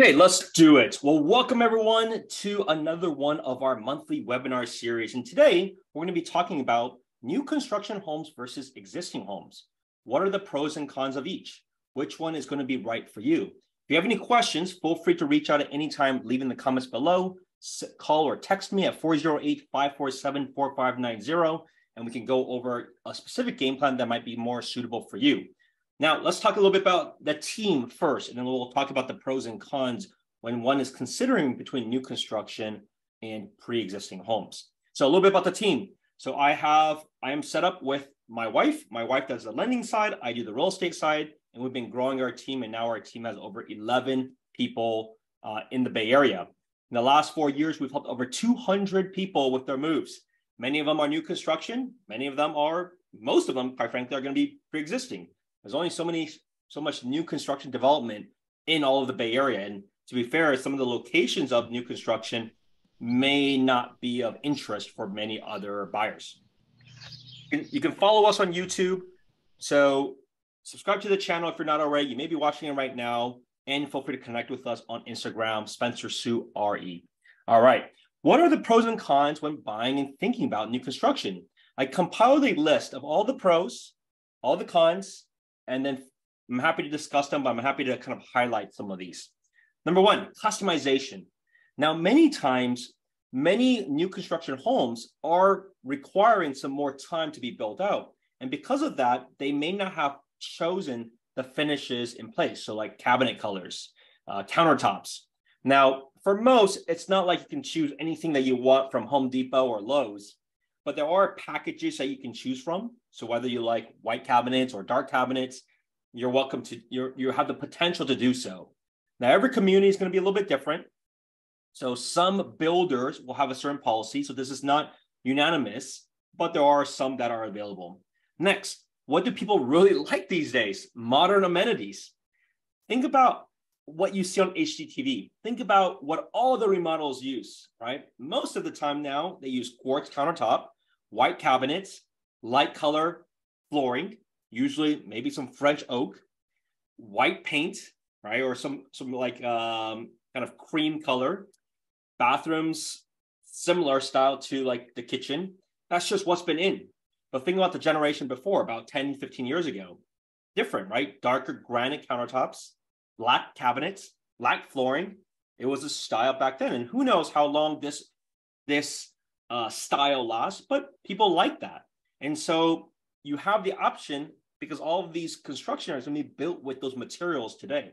Okay, let's do it. Well, welcome everyone to another one of our monthly webinar series. And today we're going to be talking about new construction homes versus existing homes. What are the pros and cons of each? Which one is going to be right for you? If you have any questions, feel free to reach out at any time, leave in the comments below, call or text me at 408-547-4590, and we can go over a specific game plan that might be more suitable for you. Now, let's talk a little bit about the team first, and then we'll talk about the pros and cons when one is considering between new construction and pre-existing homes. So a little bit about the team. So I have, I am set up with my wife. My wife does the lending side, I do the real estate side, and we've been growing our team, and now our team has over 11 people uh, in the Bay Area. In the last four years, we've helped over 200 people with their moves. Many of them are new construction. Many of them are, most of them, quite frankly, are going to be pre-existing. There's only so many, so much new construction development in all of the Bay Area. And to be fair, some of the locations of new construction may not be of interest for many other buyers. You can, follow us on YouTube. So subscribe to the channel if you're not already. You may be watching it right now. And feel free to connect with us on Instagram, Spencer Sue RE. All right. What are the pros and cons when buying and thinking about new construction? I compiled a list of all the pros, all the cons, and then I'm happy to discuss them, but I'm happy to kind of highlight some of these. Number one, customization. Now, many times, many new construction homes are requiring some more time to be built out. And because of that, they may not have chosen the finishes in place. So, like cabinet colors, uh, countertops. Now, for most, it's not like you can choose anything that you want from Home Depot or Lowe's, but there are packages that you can choose from. So whether you like white cabinets or dark cabinets, you're welcome to you you have the potential to do so. Now every community is going to be a little bit different. So some builders will have a certain policy. So this is not unanimous, but there are some that are available. Next, what do people really like these days? Modern amenities. Think about what you see on HGTV. Think about what all the remodels use, right? Most of the time now, they use quartz countertop, white cabinets, light color flooring, usually maybe some French oak, white paint, right? Or some, some like um, kind of cream color. Bathrooms, similar style to like the kitchen. That's just what's been in. But think about the generation before, about 10, 15 years ago. Different, right? Darker granite countertops, black cabinets, black flooring. It was a style back then. And who knows how long this, this uh, style lasts, but people like that. And so you have the option because all of these construction are going to be built with those materials today.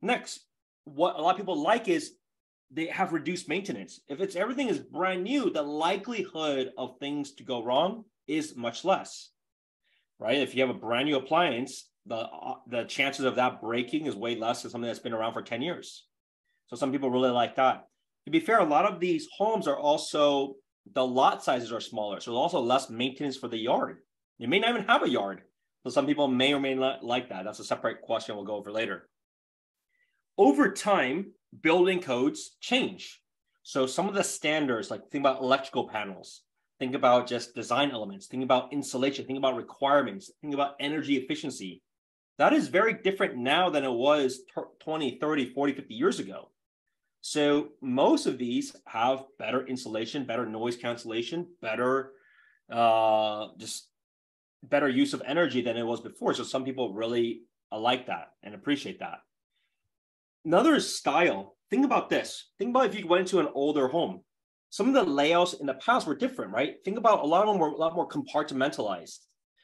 Next, what a lot of people like is they have reduced maintenance. If it's everything is brand new, the likelihood of things to go wrong is much less, right? If you have a brand new appliance, the the chances of that breaking is way less than something that's been around for 10 years. So some people really like that. To be fair, a lot of these homes are also the lot sizes are smaller, so also less maintenance for the yard. You may not even have a yard. So some people may or may not like that. That's a separate question we'll go over later. Over time, building codes change. So some of the standards, like think about electrical panels, think about just design elements, think about insulation, think about requirements, think about energy efficiency. That is very different now than it was 20, 30, 40, 50 years ago. So most of these have better insulation, better noise cancellation, better uh, just better use of energy than it was before. So some people really like that and appreciate that. Another is style. Think about this. Think about if you went to an older home. Some of the layouts in the past were different, right? Think about a lot of them were a lot more compartmentalized.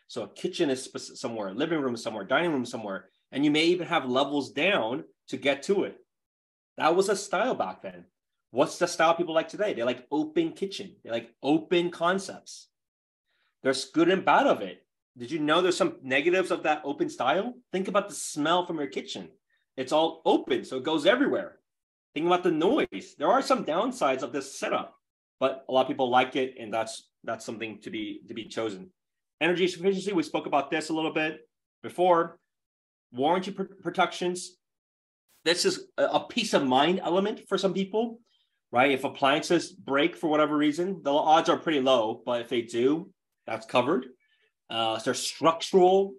So a kitchen is somewhere, living room somewhere, dining room somewhere, and you may even have levels down to get to it. That was a style back then. What's the style people like today? They like open kitchen. They like open concepts. There's good and bad of it. Did you know there's some negatives of that open style? Think about the smell from your kitchen. It's all open, so it goes everywhere. Think about the noise. There are some downsides of this setup, but a lot of people like it, and that's that's something to be to be chosen. Energy efficiency. We spoke about this a little bit before. Warranty pr- protections this is a peace of mind element for some people, right? If appliances break for whatever reason, the odds are pretty low, but if they do, that's covered. Uh, so there's structural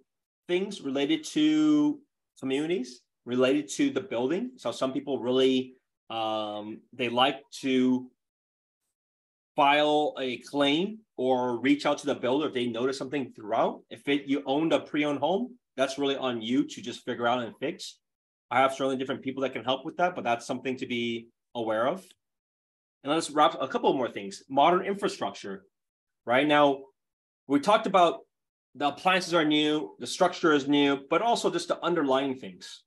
things related to communities. related to the building. So some people really um, they like to file a claim or reach out to the builder if they notice something throughout. If it, you owned a pre-owned home, that's really on you to just figure out and fix. I have certainly different people that can help with that, but that's something to be aware of. And let's wrap a couple more things. Modern infrastructure. Right now, we talked about the appliances are new, the structure is new, but also just the underlying things.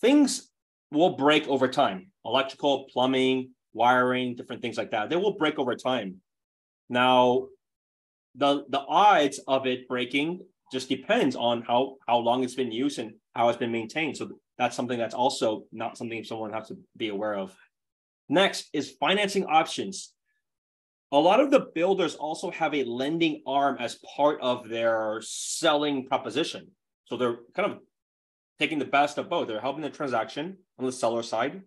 Things will break over time. Electrical, plumbing, wiring, different things like that. They will break over time. Now, the the odds of it breaking just depends on how how long it's been used and how it's been maintained. So that's something that's also not something someone has to be aware of. Next is financing options. A lot of the builders also have a lending arm as part of their selling proposition. So they're kind of taking the best of both. They're helping the transaction on the seller side.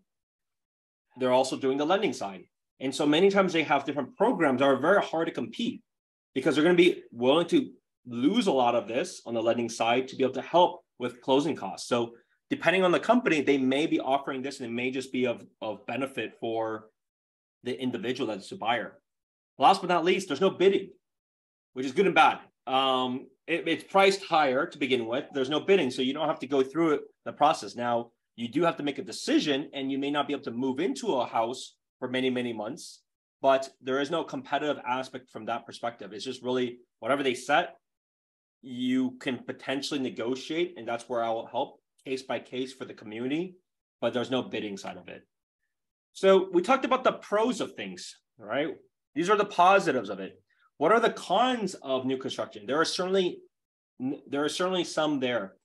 They're also doing the lending side. And so many times they have different programs that are very hard to compete because they're going to be willing to lose a lot of this on the lending side to be able to help with closing costs. So depending on the company, they may be offering this and it may just be of, of benefit for the individual that's a buyer. Last but not least, there's no bidding, which is good and bad. Um, it, it's priced higher to begin with. There's no bidding, so you don't have to go through it, the process. Now, you do have to make a decision, and you may not be able to move into a house for many, many months, but there is no competitive aspect from that perspective. It's just really whatever they set, you can potentially negotiate, and that's where I will help case by case for the community, but there's no bidding side of it. So we talked about the pros of things, right? These are the positives of it. What are the cons of new construction? There are certainly there are certainly some there.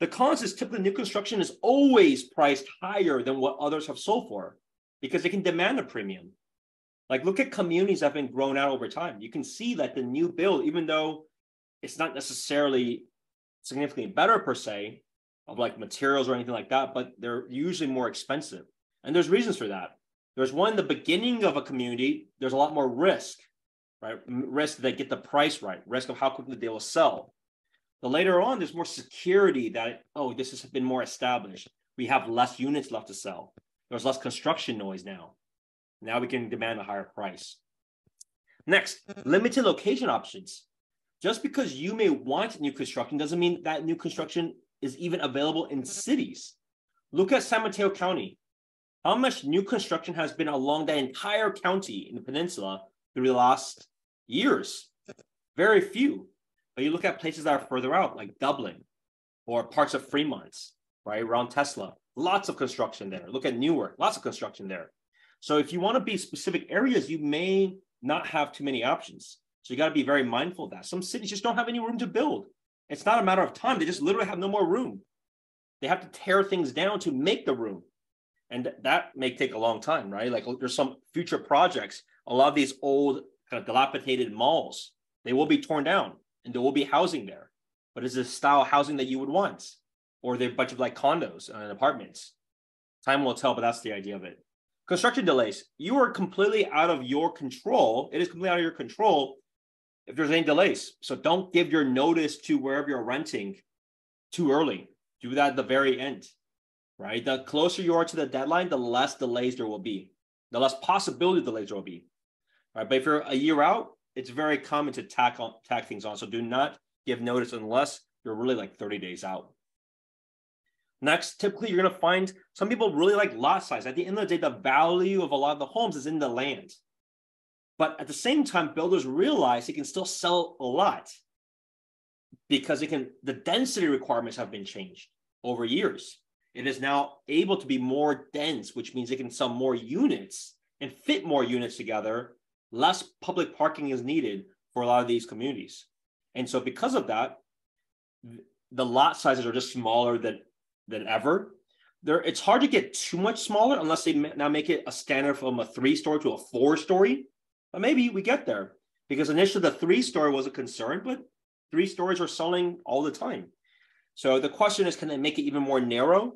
The cons is typically new construction is always priced higher than what others have sold for because they can demand a premium. Like look at communities that have been grown out over time. You can see that the new build, even though it's not necessarily significantly better per se of like materials or anything like that, but they're usually more expensive. And there's reasons for that. There's one, the beginning of a community, there's a lot more risk, right? Risk that get the price right, risk of how quickly they will sell. The later on, there's more security that, oh, this has been more established. We have less units left to sell. There's less construction noise now. Now we can demand a higher price. Next, limited location options. Just because you may want new construction doesn't mean that new construction is even available in cities. Look at San Mateo County. How much new construction has been along that entire county in the peninsula through the last years? Very few. But you look at places that are further out, like Dublin or parts of Fremont, right, around Tesla. Lots of construction there. Look at Newark, lots of construction there. So if you want to be specific areas, you may not have too many options. So you got to be very mindful of that. Some cities just don't have any room to build. It's not a matter of time. They just literally have no more room. They have to tear things down to make the room. And that may take a long time, right? Like there's some future projects. A lot of these old kind of dilapidated malls, they will be torn down and there will be housing there. But is this style housing that you would want? Or they're a bunch of like condos and apartments? Time will tell, but that's the idea of it. Construction delays. You are completely out of your control. It is completely out of your control if there's any delays. So don't give your notice to wherever you're renting too early. Do that at the very end, right? The closer you are to the deadline, the less delays there will be, the less possibility delays there will be. Right. But if you're a year out, it's very common to tack on tack things on. So do not give notice unless you're really like 30 days out. Next, typically you're going to find some people really like lot size. At the end of the day, the value of a lot of the homes is in the land. But at the same time, builders realize they can still sell a lot because it can the density requirements have been changed over years. It is now able to be more dense, which means it can sell more units and fit more units together. Less public parking is needed for a lot of these communities. And so because of that, the lot sizes are just smaller than than ever. There, it's hard to get too much smaller unless they now make it a standard from a three story to a four story. But maybe we get there because initially the three story was a concern, but three stories are selling all the time. So the question is, can they make it even more narrow?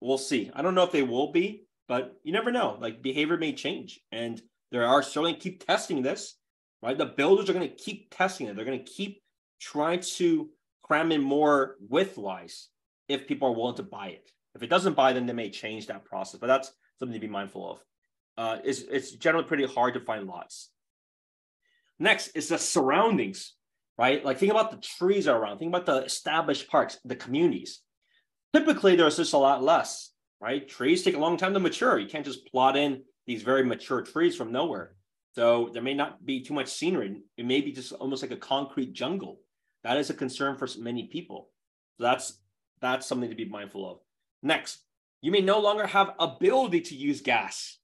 We'll see. I don't know if they will be, but you never know. Like behavior may change, and there are certainly keep testing this. Right, the builders are going to keep testing it. They're going to keep trying to cram in more width wise if people are willing to buy it. If it doesn't buy, then they may change that process, but that's something to be mindful of. Uh, it's, it's generally pretty hard to find lots. Next is the surroundings, right? Like think about the trees around, think about the established parks, the communities. Typically, there's just a lot less, right? Trees take a long time to mature. You can't just plot in these very mature trees from nowhere. So there may not be too much scenery. It may be just almost like a concrete jungle. That is a concern for many people. So that's that's something to be mindful of. Next, you may no longer have ability to use gas.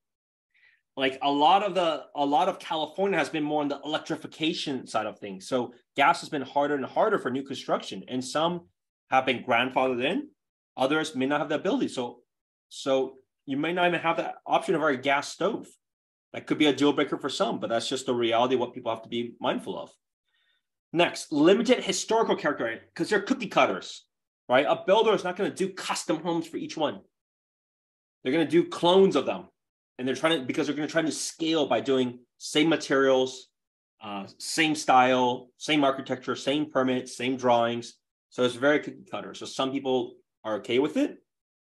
Like a lot of the a lot of California has been more on the electrification side of things. So gas has been harder and harder for new construction, and some have been grandfathered in. Others may not have the ability. So so you may not even have the option of a gas stove. That could be a deal breaker for some, but that's just the reality what people have to be mindful of. Next, limited historical character because they're cookie cutters, right? A builder is not going to do custom homes for each one. They're going to do clones of them, and they're trying to because they're going to try to scale by doing same materials, uh, same style, same architecture, same permits, same drawings. So it's very cookie cutter. So some people are okay with it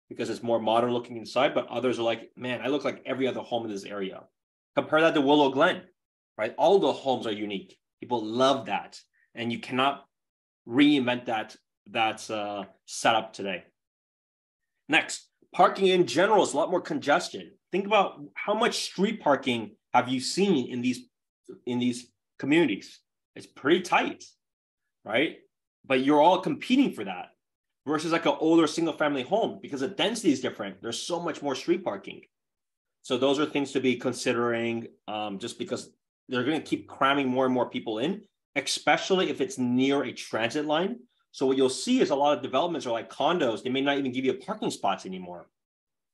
because it's more modern looking inside, but others are like, man, I look like every other home in this area. Compare that to Willow Glen, right? All the homes are unique. People love that, and you cannot reinvent that that's uh, set up today. Next, parking in general is a lot more congestion. Think about how much street parking have you seen in these in these communities? It's pretty tight, right? But you're all competing for that versus like an older single family home because the density is different. There's so much more street parking. So those are things to be considering um, just because they're going to keep cramming more and more people in, especially if it's near a transit line. So what you'll see is a lot of developments are like condos. They may not even give you parking spots anymore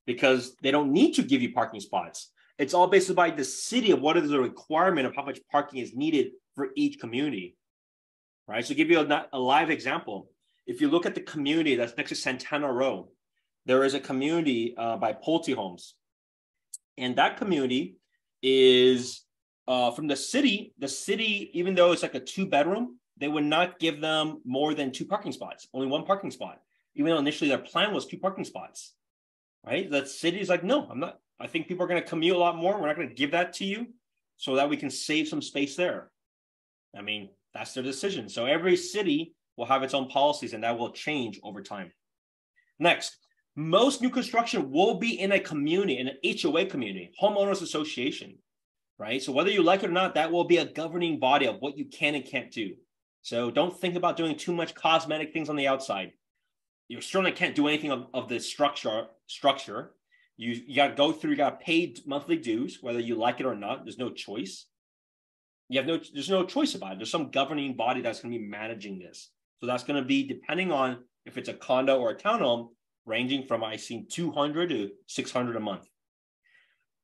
because they don't need to give you parking spots. It's all based by the city of what is the requirement of how much parking is needed for each community. Right. So give you a, a live example. If you look at the community that's next to Santana Row, there is a community uh, by Pulte Homes and that community is uh, from the city. The city, even though it's like a two bedroom, they would not give them more than two parking spots, only one parking spot, even though initially their plan was two parking spots. Right? The city is like, no, I'm not. I think people are going to commute a lot more. We're not going to give that to you so that we can save some space there. I mean, that's their decision. So every city will have its own policies and that will change over time. Next, most new construction will be in a community, in an HOA community, homeowners association, right? So whether you like it or not, that will be a governing body of what you can and can't do. So don't think about doing too much cosmetic things on the outside. You certainly can't do anything of, of the structure. Structure. You, you got to go through. You got to pay monthly dues, whether you like it or not. There's no choice. You have no. There's no choice about it. There's some governing body that's going to be managing this. So that's going to be depending on if it's a condo or a townhome ranging from I seen 200 to 600 a month.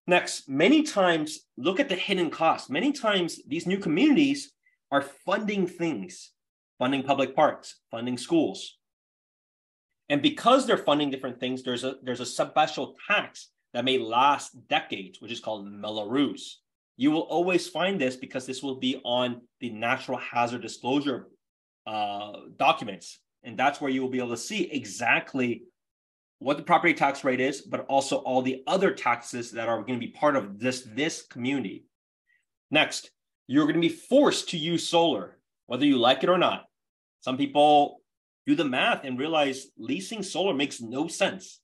Next, many times look at the hidden costs. Many times these new communities are funding things, funding public parks, funding schools. And because they're funding different things, there's a there's a special tax that may last decades, which is called Mello-Roos. You will always find this because this will be on the natural hazard disclosure uh, documents. And that's where you will be able to see exactly what the property tax rate is, but also all the other taxes that are going to be part of this, this community. Next, you're going to be forced to use solar, whether you like it or not. Some people do the math and realize leasing solar makes no sense.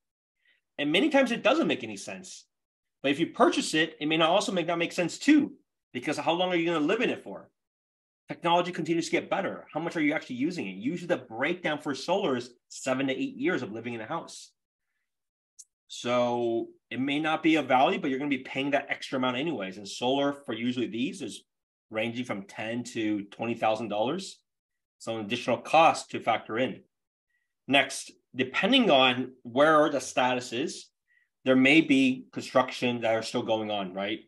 And many times it doesn't make any sense. But if you purchase it, it may not also make not make sense too, because how long are you going to live in it for? Technology continues to get better. How much are you actually using it? Usually the breakdown for solar is seven to eight years of living in a house. So it may not be a value, but you're going to be paying that extra amount anyways. And solar for usually these is ranging from ten to twenty thousand dollars. So an additional cost to factor in. Next, depending on where the status is, there may be construction that are still going on. Right,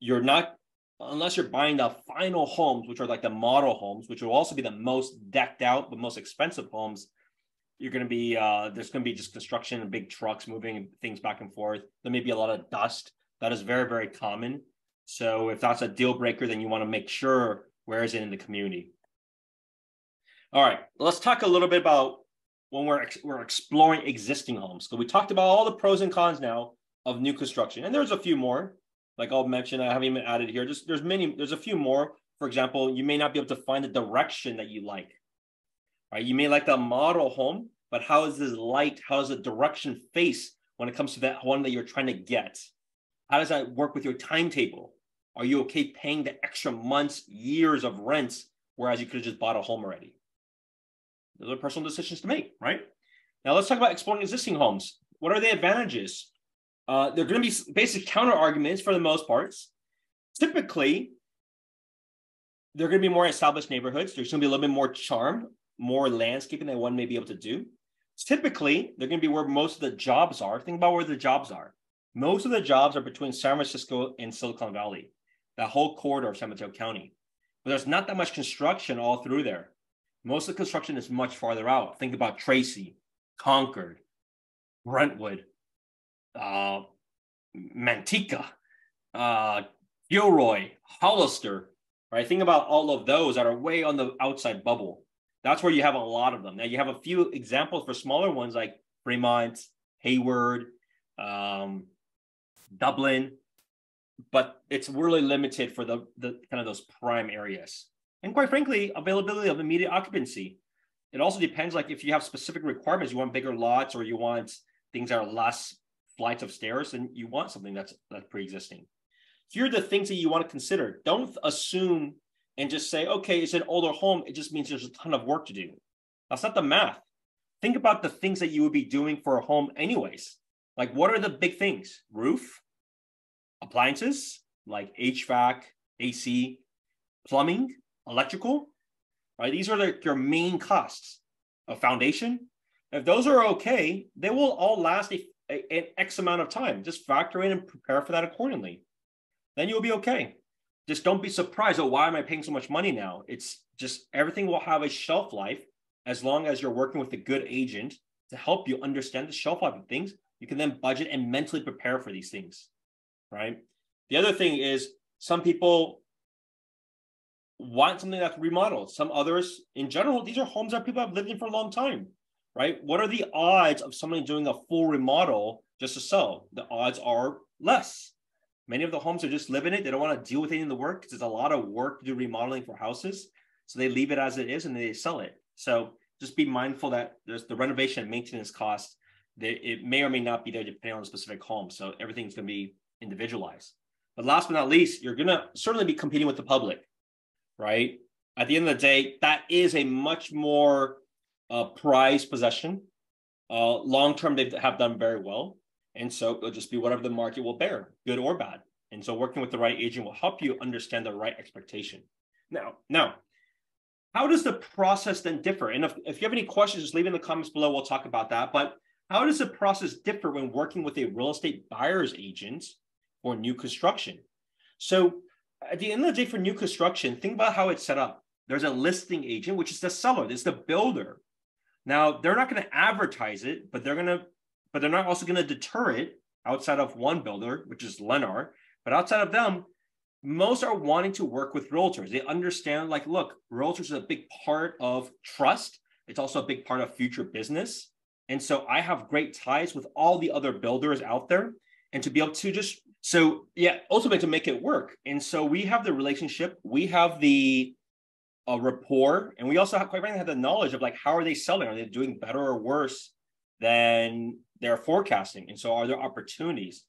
you're not unless you're buying the final homes, which are like the model homes, which will also be the most decked out, but most expensive homes you're going to be uh, there's going to be just construction and big trucks moving things back and forth. There may be a lot of dust. That is very very common. So if that's a deal breaker, then you want to make sure where is it in the community. All right, let's talk a little bit about when we're we're exploring existing homes. So we talked about all the pros and cons now of new construction, and there's a few more. Like I'll mention, I haven't even added here. Just there's many. There's a few more. For example, you may not be able to find the direction that you like. Right? You may like the model home, but how is this light? How does the direction face when it comes to that one that you're trying to get? How does that work with your timetable? Are you okay paying the extra months, years of rents, whereas you could have just bought a home already? Those are personal decisions to make, right? Now let's talk about exploring existing homes. What are the advantages? Uh, they're going to be basic counter arguments for the most parts. Typically, they're going to be more established neighborhoods. There's going to be a little bit more charm, more landscaping that one may be able to do. Typically, they're going to be where most of the jobs are. Think about where the jobs are. Most of the jobs are between San Francisco and Silicon Valley, that whole corridor of San Mateo County. But there's not that much construction all through there. Most of the construction is much farther out. Think about Tracy, Concord, Brentwood, uh, Manteca, uh, Gilroy, Hollister, right? Think about all of those that are way on the outside bubble. That's where you have a lot of them. Now you have a few examples for smaller ones like Fremont, Hayward, um, Dublin, but it's really limited for the, the kind of those prime areas. And quite frankly, availability of immediate occupancy. It also depends, like if you have specific requirements, you want bigger lots or you want things that are less flights of stairs, then you want something that's that's pre-existing. Here are the things that you want to consider. Don't assume and just say, okay, it's an older home. It just means there's a ton of work to do. That's not the math. Think about the things that you would be doing for a home, anyways. Like, what are the big things? Roof, appliances like HVAC, AC, plumbing, electrical, right? These are your main costs. A foundation. If those are okay, they will all last a, a, an X amount of time. Just factor in and prepare for that accordingly. Then you'll be okay. Just don't be surprised. Oh, why am I paying so much money now? It's just everything will have a shelf life as long as you're working with a good agent to help you understand the shelf life of things. You can then budget and mentally prepare for these things, right? The other thing is some people want something that's remodeled. Some others, in general, these are homes that people have lived in for a long time, right? What are the odds of somebody doing a full remodel just to sell? The odds are less. Many of the homes are just living it. They don't want to deal with any of the work because there's a lot of work to do remodeling for houses. So they leave it as it is and they sell it. So just be mindful that there's the renovation and maintenance cost. It may or may not be there depending on the specific home. So everything's going to be individualized. But last but not least, you're going to certainly be competing with the public, right? At the end of the day, that is a much more uh, prized possession. Uh, long term, they have done very well. And so it'll just be whatever the market will bear, good or bad. And so working with the right agent will help you understand the right expectation. Now, now, how does the process then differ? And if, if you have any questions, just leave in the comments below. We'll talk about that. But how does the process differ when working with a real estate buyer's agent or new construction? So at the end of the day, for new construction, think about how it's set up. There's a listing agent, which is the seller, it's the builder. Now, they're not going to advertise it, but they're going to but they're not also going to deter it outside of one builder, which is Lennar. But outside of them, most are wanting to work with realtors. They understand, like, look, realtors are a big part of trust. It's also a big part of future business. And so I have great ties with all the other builders out there. And to be able to just, so yeah, ultimately to make it work. And so we have the relationship, we have the uh, rapport, and we also have, quite frankly, have the knowledge of like, how are they selling? Are they doing better or worse than they're forecasting. And so are there opportunities?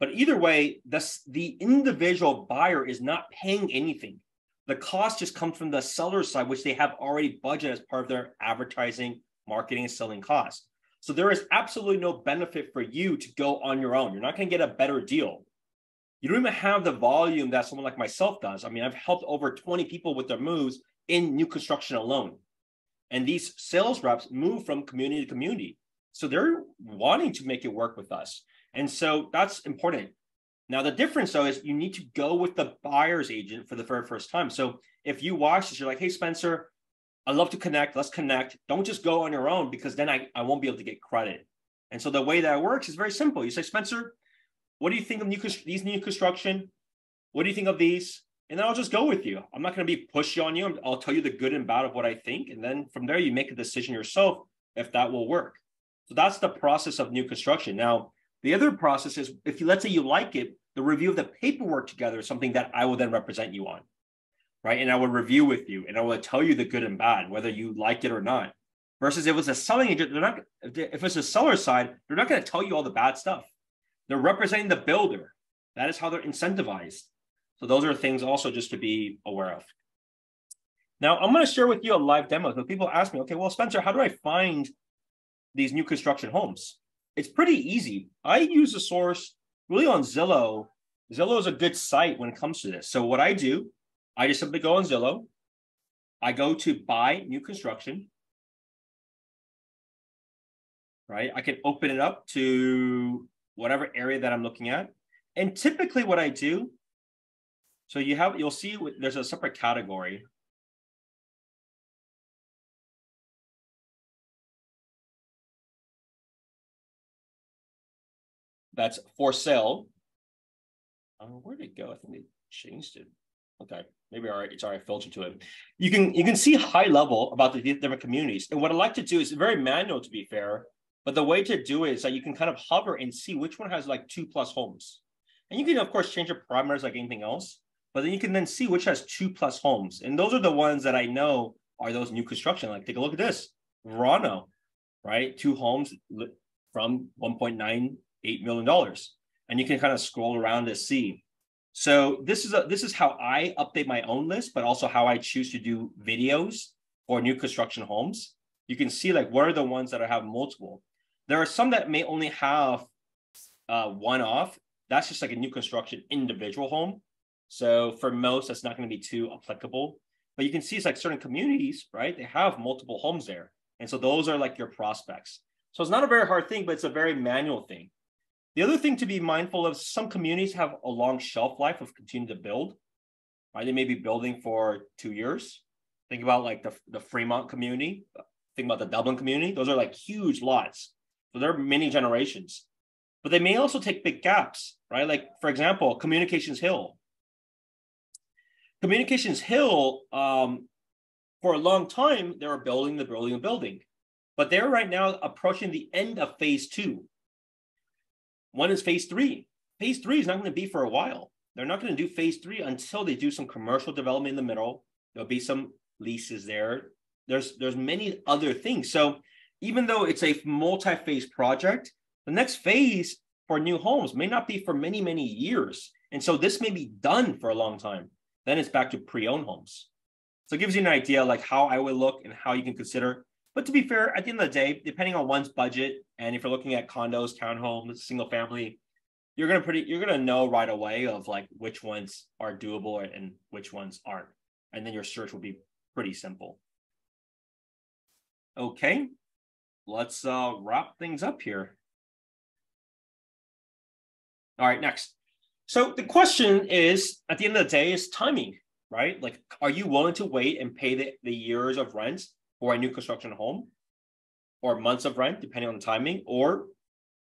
But either way, this, the individual buyer is not paying anything. The cost just comes from the seller side, which they have already budgeted as part of their advertising, marketing, and selling costs. So there is absolutely no benefit for you to go on your own. You're not going to get a better deal. You don't even have the volume that someone like myself does. I mean, I've helped over 20 people with their moves in new construction alone. And these sales reps move from community to community. So they're wanting to make it work with us. And so that's important. Now, the difference though is you need to go with the buyer's agent for the very first time. So if you watch this, you're like, hey, Spencer, I love to connect. Let's connect. Don't just go on your own because then I, I won't be able to get credit. And so the way that works is very simple. You say, Spencer, what do you think of new, these new construction? What do you think of these? And then I'll just go with you. I'm not going to be pushy on you. I'll tell you the good and bad of what I think. And then from there, you make a decision yourself if that will work. So that's the process of new construction. Now, the other process is if you let's say you like it, the review of the paperwork together is something that I will then represent you on, right? And I will review with you and I will tell you the good and bad, whether you like it or not. Versus if it's a selling agent, they're not. If it's a seller side, they're not going to tell you all the bad stuff. They're representing the builder. That is how they're incentivized. So those are things also just to be aware of. Now I'm going to share with you a live demo. So people ask me, okay, well, Spencer, how do I find these new construction homes? It's pretty easy. I use a source really on Zillow. Zillow is a good site when it comes to this. So what I do, I just simply go on Zillow. I go to buy new construction right? I can open it up to whatever area that I'm looking at. And typically what I do, so you have, you'll see there's a separate category. That's for sale. Uh, where'd it go? I think they changed it. Okay, maybe all right. It's all right. Filter to it. You can you can see high level about the different communities. And what I like to do is very manual. To be fair, but the way to do it is that you can kind of hover and see which one has like two plus homes. And you can, of course, change your parameters like anything else, but then you can then see which has two plus homes. And those are the ones that I know are those new construction. Like, take a look at this Verano, right? Two homes from $1.98 million. And you can kind of scroll around to see. So this is a, this is how I update my own list, but also how I choose to do videos for new construction homes. You can see like what are the ones that I have multiple. There are some that may only have uh, one off. That's just like a new construction individual home. So for most, that's not going to be too applicable. But you can see it's like certain communities, right? They have multiple homes there. And so those are like your prospects. So it's not a very hard thing, but it's a very manual thing. The other thing to be mindful of, some communities have a long shelf life of continuing to build. Right? They may be building for two years. Think about like the, the Fremont community. Think about the Dublin community. Those are like huge lots. So there are many generations, but they may also take big gaps, right? Like for example, Communications Hill. Communications Hill, um, for a long time, they were building the building and building, but they're right now approaching the end of phase two. One is phase three. Phase three is not going to be for a while. They're not going to do phase three until they do some commercial development in the middle. There'll be some leases there. There's there's many other things. So even though it's a multi-phase project, the next phase for new homes may not be for many, many years. And so this may be done for a long time. Then it's back to pre-owned homes. So it gives you an idea like how I would look and how you can consider. But to be fair, at the end of the day, depending on one's budget, and if you're looking at condos, townhomes, single family, you're gonna pretty you're gonna know right away of like which ones are doable and which ones aren't. And then your search will be pretty simple. Okay, let's uh, wrap things up here. All right, next. So the question is, at the end of the day, is timing, right? Like, are you willing to wait and pay the, the years of rent for a new construction home or months of rent, depending on the timing? Or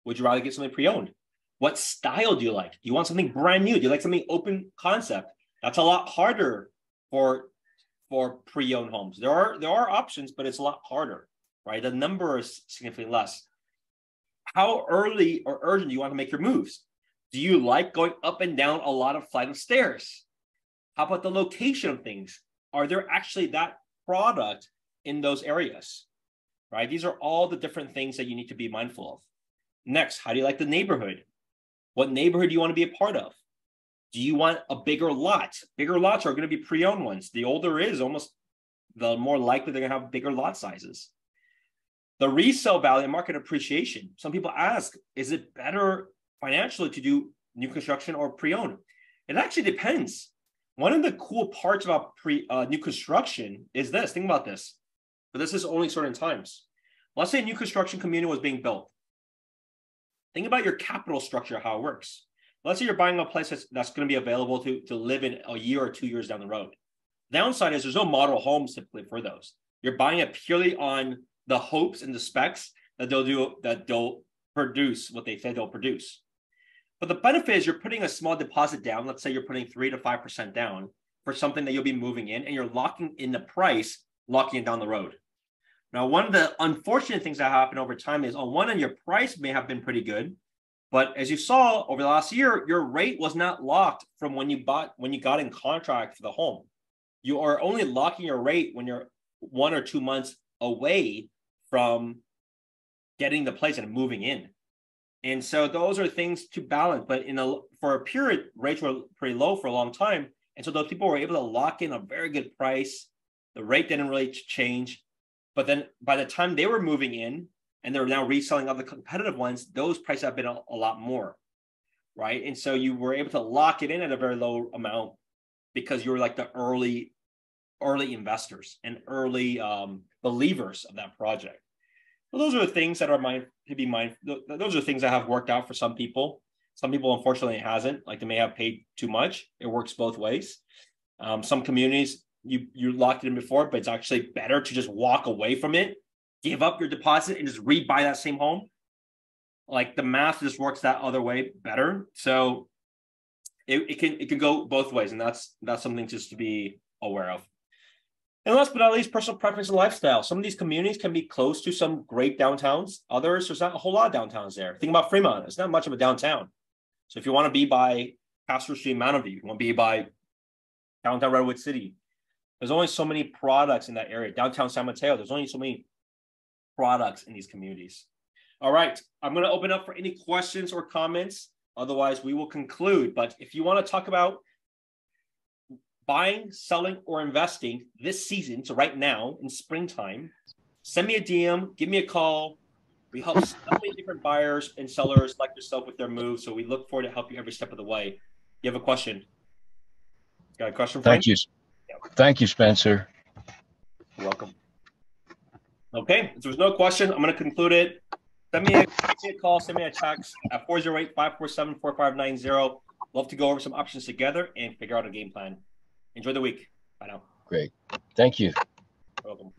would you rather get something pre-owned? What style do you like? Do you want something brand new? Do you like something open concept? That's a lot harder for for pre-owned homes. There are there are options, but it's a lot harder right? The number is significantly less. How early or urgent do you want to make your moves? Do you like going up and down a lot of flight of stairs? How about the location of things? Are there actually that product in those areas? Right? These are all the different things that you need to be mindful of. Next, how do you like the neighborhood? What neighborhood do you want to be a part of? Do you want a bigger lot? Bigger lots are going to be pre-owned ones. The older is almost the more likely they're going to have bigger lot sizes. The resale value and market appreciation. Some people ask, is it better financially to do new construction or pre-owned? It actually depends. One of the cool parts about pre uh, new construction is this. Think about this. But this is only certain times. Let's say a new construction community was being built. Think about your capital structure, how it works. Let's say you're buying a place that's, that's going to be available to, to live in a year or two years down the road. Downside is there's no model homes typically for those. You're buying it purely on the hopes and the specs that they'll do that they'll produce what they say they'll produce. But the benefit is you're putting a small deposit down. Let's say you're putting three to five percent down for something that you'll be moving in, and you're locking in the price, locking it down the road. Now, one of the unfortunate things that happen over time is on one end, your price may have been pretty good, but as you saw over the last year, your rate was not locked from when you bought when you got in contract for the home. You are only locking your rate when you're one or two months away from getting the place and moving in. And so those are things to balance. But in a for a period, rates were pretty low for a long time. And so those people were able to lock in a very good price. The rate didn't really change. But then by the time they were moving in and they're now reselling other competitive ones, those prices have been a, a lot more. Right. And so you were able to lock it in at a very low amount because you were like the early, early investors and early um, believers of that project. Well, those are the things that are mind to be mind. Those are things that have worked out for some people. Some people, unfortunately, it hasn't. Like they may have paid too much. It works both ways. Um, some communities you you locked it in before, but it's actually better to just walk away from it, give up your deposit, and just rebuy that same home. Like the math just works that other way better. So it, it can it can go both ways, and that's that's something just to be aware of. And last but not least, personal preference and lifestyle. Some of these communities can be close to some great downtowns. Others, there's not a whole lot of downtowns there. Think about Fremont. It's not much of a downtown. So if you want to be by Castro Street, Mountain View, you want to be by downtown Redwood City, there's only so many products in that area. Downtown San Mateo, there's only so many products in these communities. All right, I'm going to open up for any questions or comments. Otherwise, we will conclude. But if you want to talk about buying, selling, or investing this season, so right now in springtime, send me a DM, give me a call. We help so many different buyers and sellers like yourself with their moves. So we look forward to help you every step of the way. You have a question? Got a question? Thank you. Thank you, Spencer. You're welcome. Okay, if there's no question, I'm going to conclude it. Send me, a, me a call, send me a text at 408 547 4590. Love to go over some options together and figure out a game plan. Enjoy the week. Bye now. Great. Thank you. You're welcome.